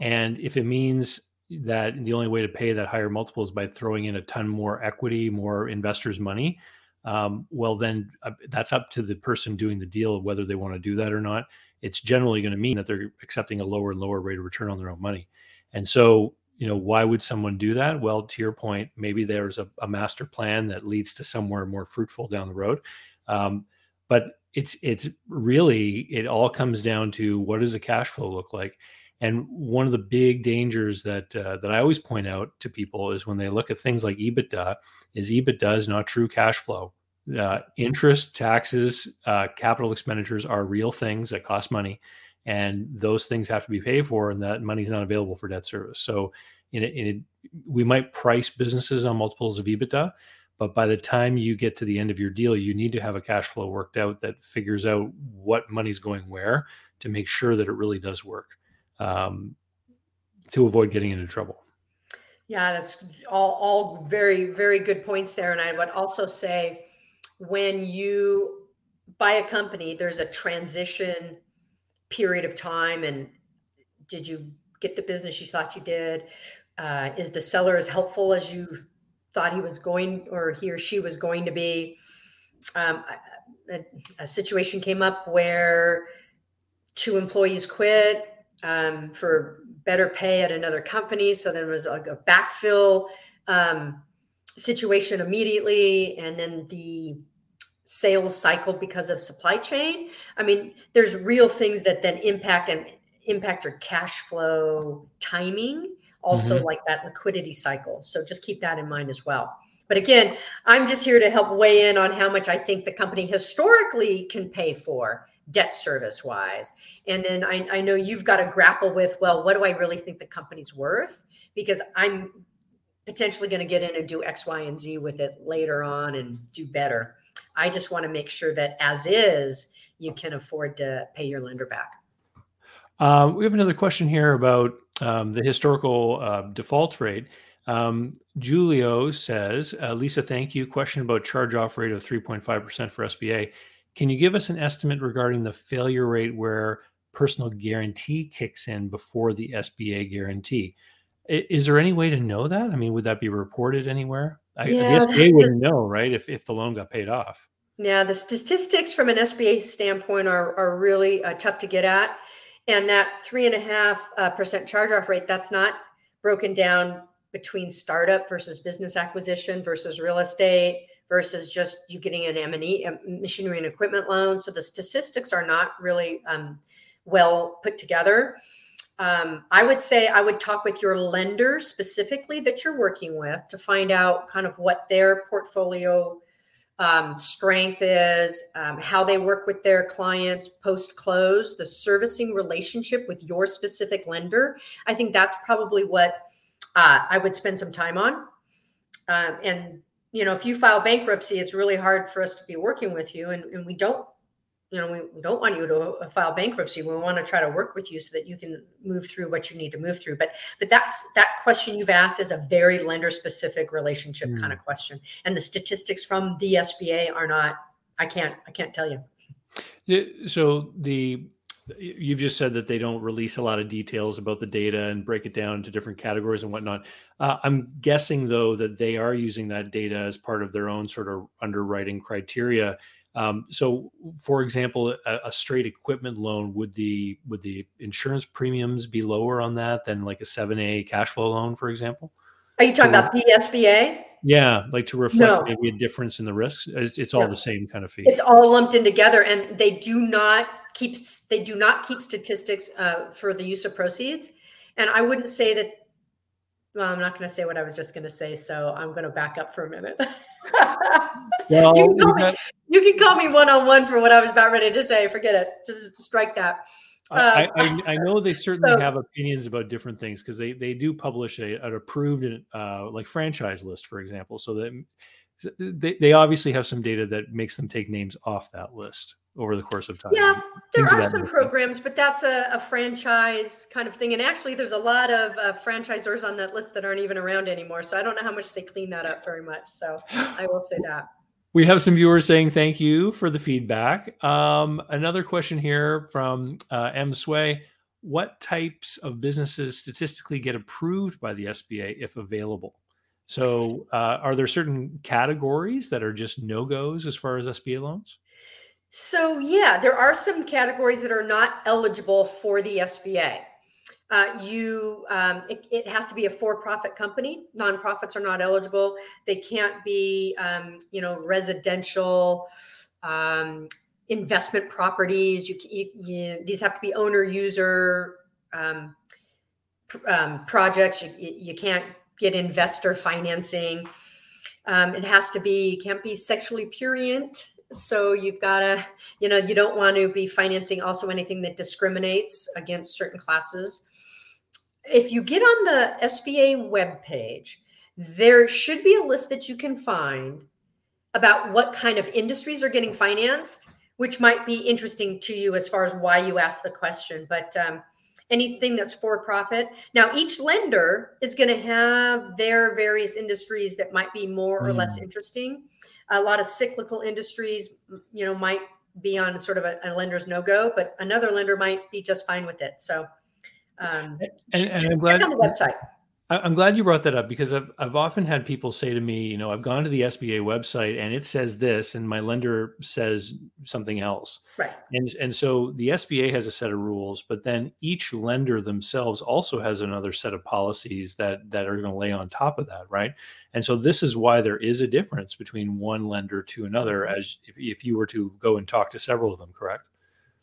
And if it means that the only way to pay that higher multiple is by throwing in a ton more equity, more investors' money, um, well, then uh, that's up to the person doing the deal whether they want to do that or not. It's generally going to mean that they're accepting a lower and lower rate of return on their own money. And so, you know, why would someone do that? Well, to your point, maybe there's a, a master plan that leads to somewhere more fruitful down the road. Um, but it's it's really it all comes down to what does the cash flow look like and one of the big dangers that uh, that I always point out to people is when they look at things like EBITDA, is EBITDA is not true cash flow. Uh, interest, taxes, uh, capital expenditures are real things that cost money, and those things have to be paid for, and that money is not available for debt service. So, in, a, in a, we might price businesses on multiples of EBITDA, but by the time you get to the end of your deal, you need to have a cash flow worked out that figures out what money's going where to make sure that it really does work um, to avoid getting into trouble. Yeah, that's all, all very, very good points there. And I would also say when you buy a company, there's a transition period of time. And did you get the business you thought you did? Uh, is the seller as helpful as you thought he was going or he or she was going to be? Um, a, a situation came up where two employees quit um, for better pay at another company. So there was like a backfill um, situation immediately and then the sales cycle because of supply chain. I mean, there's real things that then impact and impact your cash flow timing, also mm-hmm. like that liquidity cycle. So just keep that in mind as well. But again, I'm just here to help weigh in on how much I think the company historically can pay for debt service wise. And then I, I know you've got to grapple with, well, what do I really think the company's worth? Because I'm potentially going to get in and do X, Y, and Z with it later on and do better. I just want to make sure that as is, you can afford to pay your lender back. Um, we have another question here about um, the historical uh, default rate. Um, Julio says, uh, Lisa, thank you. Question about charge off rate of 3.5% for SBA. Can you give us an estimate regarding the failure rate where personal guarantee kicks in before the SBA guarantee? Is there any way to know that? I mean, would that be reported anywhere? I, yeah. The SBA wouldn't know, right? If, if the loan got paid off. Yeah, the statistics from an SBA standpoint are, are really uh, tough to get at. And that three and a half uh, percent charge off rate, that's not broken down between startup versus business acquisition versus real estate versus just you getting an M&E machinery and equipment loan. So the statistics are not really um, well put together. Um, I would say I would talk with your lender specifically that you're working with to find out kind of what their portfolio um, strength is, um, how they work with their clients post close, the servicing relationship with your specific lender. I think that's probably what uh, I would spend some time on. Um, and you know, if you file bankruptcy, it's really hard for us to be working with you, and, and we don't you know, we don't want you to uh, file bankruptcy. We want to try to work with you so that you can move through what you need to move through. But but that's that question you've asked is a very lender specific relationship mm. kind of question. And the statistics from the SBA are not. I can't. I can't tell you. So the you've just said that they don't release a lot of details about the data and break it down into different categories and whatnot. Uh, I'm guessing though that they are using that data as part of their own sort of underwriting criteria um, so, for example, a, a, straight equipment loan would the would the insurance premiums be lower on that than like a seven A cash flow loan, for example? Are you talking to, about PSBA? Yeah, like to reflect no. maybe a difference in the risks. It's, it's all no. the same kind of fee. It's all lumped in together, and they do not keep they do not keep statistics uh, for the use of proceeds. And I wouldn't say that. Well, I'm not going to say what I was just going to say, so I'm going to back up for a minute. well, you, can me, you, can call me one on one for what I was about ready to say. Forget it. Just strike that. I, I, I, know they certainly so, have opinions about different things because they, they do publish a, an approved uh, like franchise list, for example. So that they, they obviously have some data that makes them take names off that list over the course of time. Yeah, there are some programs, but that's a, a, franchise kind of thing. And actually, there's a lot of uh, franchisors on that list that aren't even around anymore. So I don't know how much they clean that up very much. So I will say that. We have some viewers saying thank you for the feedback. Um, another question here from uh, M. Sway. What types of businesses statistically get approved by the SBA if available? So, uh, are there certain categories that are just no goes as far as SBA loans? So, yeah, there are some categories that are not eligible for the SBA. Uh, you, um, it, it, has to be a for-profit company. Nonprofits are not eligible. They can't be, um, you know, residential um, investment properties. You, you, you, these have to be owner-user um, um, projects. You, you can't get investor financing. Um, it has to be can't be sexually prurient so you've got to you know you don't want to be financing also anything that discriminates against certain classes if you get on the sba web page there should be a list that you can find about what kind of industries are getting financed which might be interesting to you as far as why you asked the question but um, anything that's for profit. Now, each lender is going to have their various industries that might be more or less hmm. interesting. A lot of cyclical industries, you know, might be on sort of a, a lender's no go, but another lender might be just fine with it. So, um, and, and I'm glad on the website. I'm glad you brought that up because I've I've often had people say to me, you know, I've gone to the SBA website and it says this, and my lender says something else. Right. And and so the SBA has a set of rules, but then each lender themselves also has another set of policies that that are going to lay on top of that, right? And so this is why there is a difference between one lender to another, mm-hmm. as if, if you were to go and talk to several of them, correct?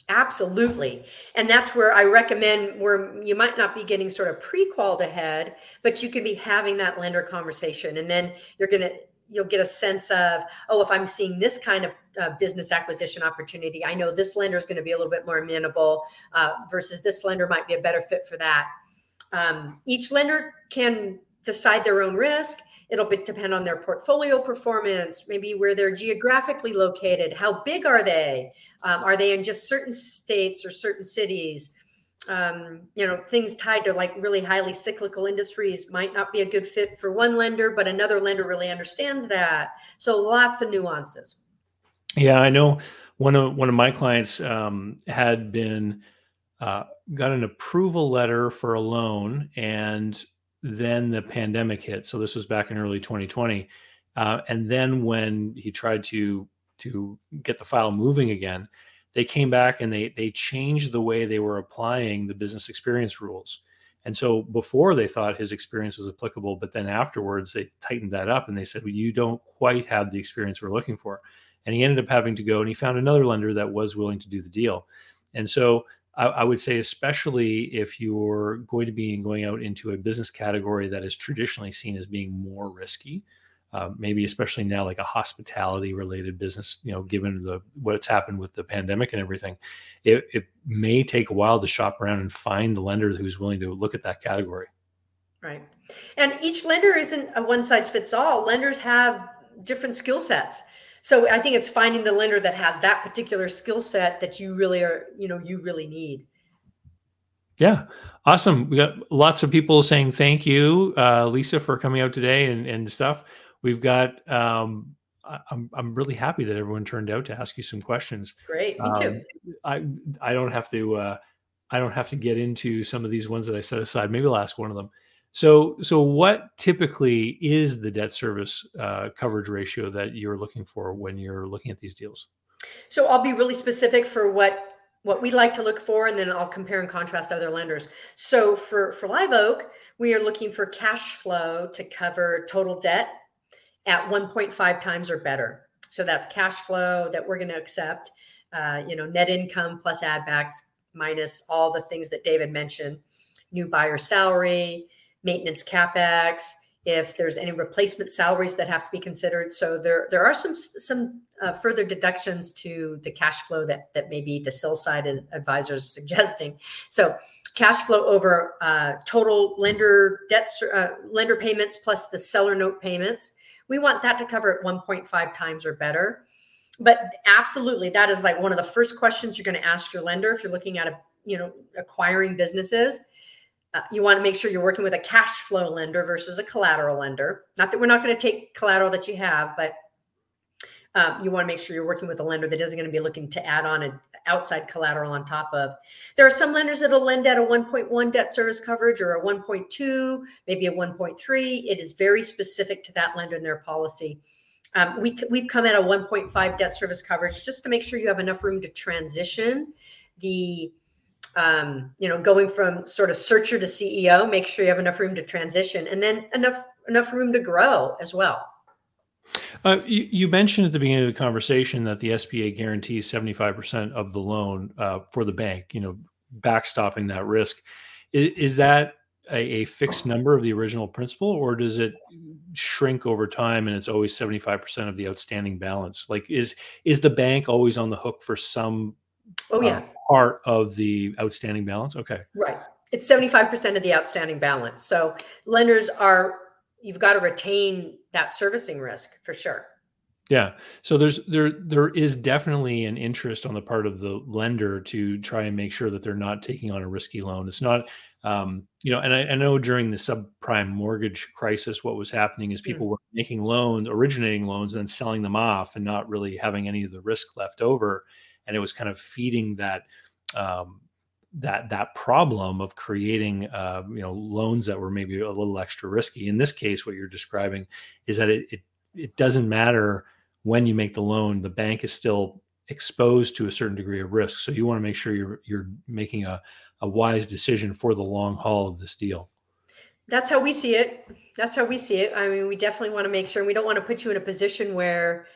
Absolutely. And that's where I recommend where you might not be getting sort of pre-qualified ahead, but you can be having that lender conversation. And then you're going to, you'll get a sense of, oh, if I'm seeing this kind of uh, business acquisition opportunity, I know this lender is going to be a little bit more amenable uh, versus this lender might be a better fit for that. Um, each lender can decide their own risk It'll be, depend on their portfolio performance, maybe where they're geographically located. How big are they? Um, are they in just certain states or certain cities? Um, you know, things tied to like really highly cyclical industries might not be a good fit for one lender, but another lender really understands that. So lots of nuances. Yeah, I know one of one of my clients um, had been uh, got an approval letter for a loan, and then the pandemic hit. So this was back in early 2020. Uh, and then when he tried to to get the file moving again, they came back and they they changed the way they were applying the business experience rules. And so before they thought his experience was applicable, but then afterwards they tightened that up and they said, well, you don't quite have the experience we're looking for. And he ended up having to go and he found another lender that was willing to do the deal. And so I, I, would say, especially if you're going to be going out into a business category that is traditionally seen as being more risky, uh, maybe especially now like a hospitality related business, you know, given the what's happened with the pandemic and everything, it, it may take a while to shop around and find the lender who's willing to look at that category. Right. And each lender isn't a one size fits all. Lenders have different skill sets. So I think it's finding the lender that has that particular skill set that you really are, you know, you really need. Yeah, awesome. We got lots of people saying thank you, uh, Lisa, for coming out today and, and stuff. We've got. Um, I'm I'm really happy that everyone turned out to ask you some questions. Great, me too. Um, I I don't have to uh, I don't have to get into some of these ones that I set aside. Maybe I'll ask one of them. So, so what typically is the debt service uh, coverage ratio that you're looking for when you're looking at these deals? So, I'll be really specific for what what we like to look for, and then I'll compare and contrast other lenders. So, for for Live Oak, we are looking for cash flow to cover total debt at 1.5 times or better. So that's cash flow that we're going to accept. Uh, you know, net income plus add backs minus all the things that David mentioned, new buyer salary, maintenance capex, if there's any replacement salaries that have to be considered. So there there are some some uh, further deductions to the cash flow that that maybe the sell side advisors suggesting. So cash flow over uh, total lender debt uh, lender payments plus the seller note payments. We want that to cover at 1.5 times or better. But absolutely, that is like one of the first questions you're going to ask your lender if you're looking at a you know acquiring businesses uh, you want to make sure you're working with a cash flow lender versus a collateral lender. Not that we're not going to take collateral that you have, but um, you want to make sure you're working with a lender that isn't going to be looking to add on an outside collateral on top of. There are some lenders that'll lend at a 1.1 debt service coverage or a 1.2, maybe a 1.3. It is very specific to that lender and their policy. Um, we, we've come at a 1.5 debt service coverage just to make sure you have enough room to transition the um, you know, going from sort of searcher to CEO, make sure you have enough room to transition and then enough enough room to grow as well. Uh, you, you, mentioned at the beginning of the conversation that the SBA guarantees 75% of the loan uh, for the bank, you know, backstopping that risk. Is, is that a, a, fixed number of the original principal or does it shrink over time and it's always 75% of the outstanding balance? Like is is the bank always on the hook for some Oh yeah. Uh, part of the outstanding balance. Okay. Right. It's 75% of the outstanding balance. So lenders are you've got to retain that servicing risk for sure. Yeah. So there's there there is definitely an interest on the part of the lender to try and make sure that they're not taking on a risky loan. It's not um, you know, and I, I, know during the subprime mortgage crisis, what was happening is hmm. people mm. were making loans, originating loans, and then selling them off and not really having any of the risk left over and it was kind of feeding that um, that that problem of creating uh, you know loans that were maybe a little extra risky. In this case, what you're describing is that it, it it doesn't matter when you make the loan, the bank is still exposed to a certain degree of risk. So you want to make sure you're you're making a, a wise decision for the long haul of this deal. That's how we see it. That's how we see it. I mean, we definitely want to make sure we don't want to put you in a position where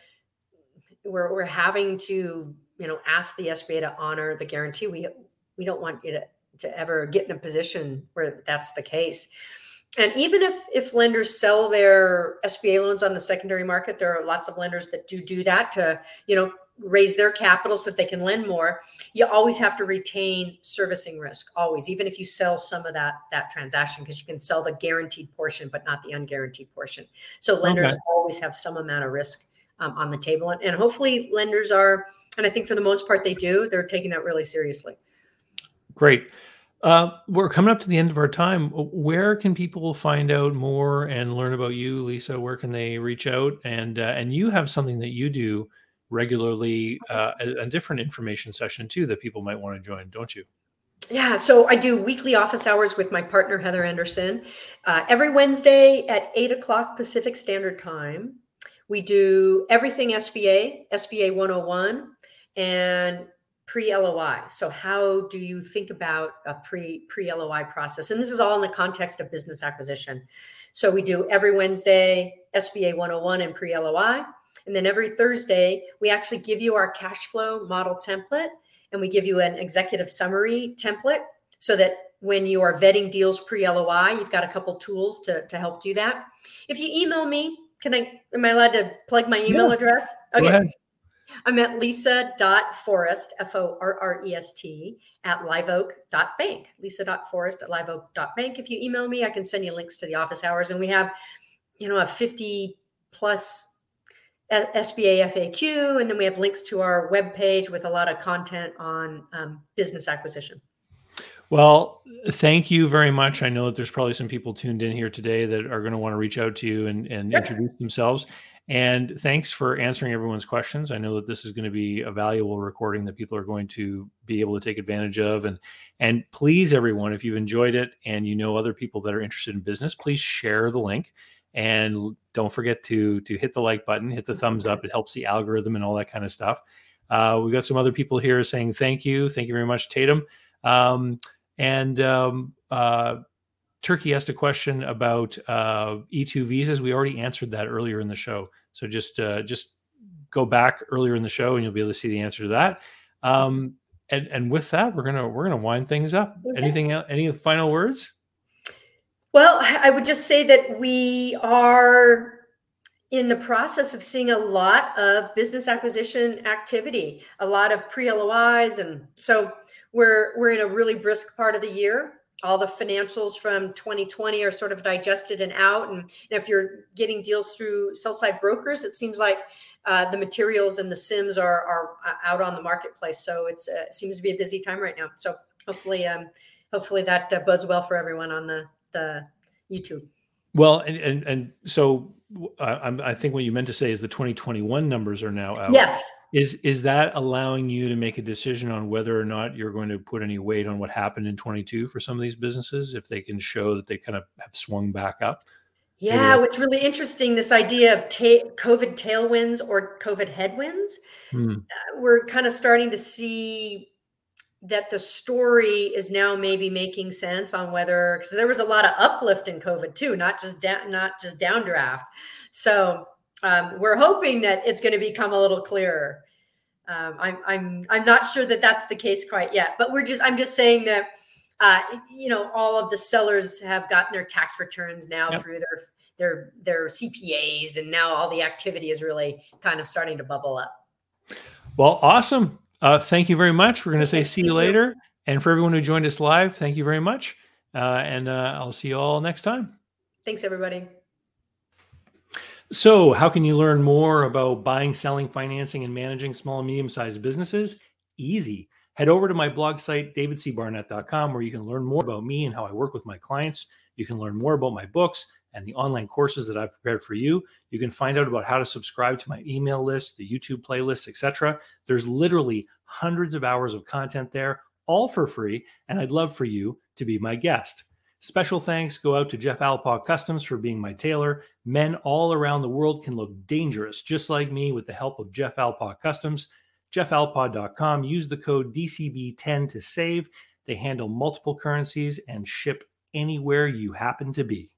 we're, we're having to, you know, ask the SBA to honor the guarantee. We we don't want you to, to ever get in a position where that's the case. And even if if lenders sell their SBA loans on the secondary market, there are lots of lenders that do do that to, you know, raise their capital so that they can lend more you always have to retain servicing risk always even if you sell some of that that transaction because you can sell the guaranteed portion but not the unguaranteed portion so lenders okay. always have some amount of risk um, on the table and, and hopefully lenders are and i think for the most part they do they're taking that really seriously great uh, we're coming up to the end of our time. Where can people find out more and learn about you, Lisa? Where can they reach out? And uh, and you have something that you do regularly uh, a, a different information session too that people might want to join, don't you? Yeah, so I do weekly office hours with my partner Heather Anderson uh, every Wednesday at eight o'clock Pacific Standard Time. We do everything SBA, SBA 101, and pre LOI. So, how do you think about a pre pre LOI process? And this is all in the context of business acquisition. So, we do every Wednesday SBA 101 and pre LOI. And then every Thursday, we actually give you our cash flow model template and we give you an executive summary template so that when you are vetting deals pre LOI, you've got a couple tools to, to help do that. If you email me, can I, am I allowed to plug my email yeah. address? Okay. I'm at lisa.forrest, F O R R E S T, at liveoak.bank. Lisa.forrest at liveoak.bank. If you email me, I can send you links to the office hours. And we have, you know, a 50 plus SBA FAQ, and then we have links to our webpage with a lot of content on um, business acquisition. Well, thank you very much. I know that there's probably some people tuned in here today that are going to want to reach out to you and, and introduce themselves. And thanks for answering everyone's questions. I know that this is going to be a valuable recording that people are going to be able to take advantage of. And and please, everyone, if you've enjoyed it and you know other people that are interested in business, please share the link and don't forget to to hit the like button hit the thumbs up it helps the algorithm and all that kind of stuff uh, we've got some other people here saying thank you thank you very much tatum um, and um, uh, turkey asked a question about uh, e2 visas. We already answered that earlier in the show. So just uh, just go back earlier in the show and you'll be able to see the answer to that. Um, and and with that we're gonna we're gonna wind things up. Okay. anything else any final words? Well, I would just say that we are in the process of seeing a lot of business acquisition activity, a lot of pre-LOIs, and so we're we're in a really brisk part of the year. All the financials from 2020 are sort of digested and out, and, if you're getting deals through sell-side brokers, it seems like uh, the materials and the CIMs are are uh, out on the marketplace. So it's uh, it seems to be a busy time right now. So hopefully, um, hopefully that uh, bodes well for everyone on the the YouTube. Well, and and, and so uh, I think what you meant to say is the 2021 numbers are now out. Yes. Is is that allowing you to make a decision on whether or not you're going to put any weight on what happened in 22 for some of these businesses if they can show that they kind of have swung back up? Yeah, Maybe. what's really interesting this idea of ta- COVID tailwinds or COVID headwinds. Hmm. Uh, we're kind of starting to see that the story is now maybe making sense on whether because there was a lot of uplift in COVID too, not just down, not just downdraft. So um, we're hoping that it's going to become a little clearer. Um, I'm I'm I'm not sure that that's the case quite yet, but we're just I'm just saying that uh, you know all of the sellers have gotten their tax returns now yep. through their their their CPAs, and now all the activity is really kind of starting to bubble up. Well, awesome. Uh, thank you very much. We're going to say see you later. And for everyone who joined us live, thank you very much. Uh, and uh, I'll see you all next time. Thanks, everybody. So, how can you learn more about buying, selling, financing, and managing small and medium sized businesses? Easy. Head over to my blog site, davidcbarnett.com, where you can learn more about me and how I work with my clients. You can learn more about my books and the online courses that I've prepared for you. You can find out about how to subscribe to my email list, the YouTube playlists, etc. There's literally hundreds of hours of content there, all for free, and I'd love for you to be my guest. Special thanks go out to Jeff Alpaw Customs for being my tailor. Men all around the world can look dangerous just like me with the help of Jeff Alpaw Customs. JeffAlpaw.com. Use the code DCB10 to save. They handle multiple currencies and ship anywhere you happen to be.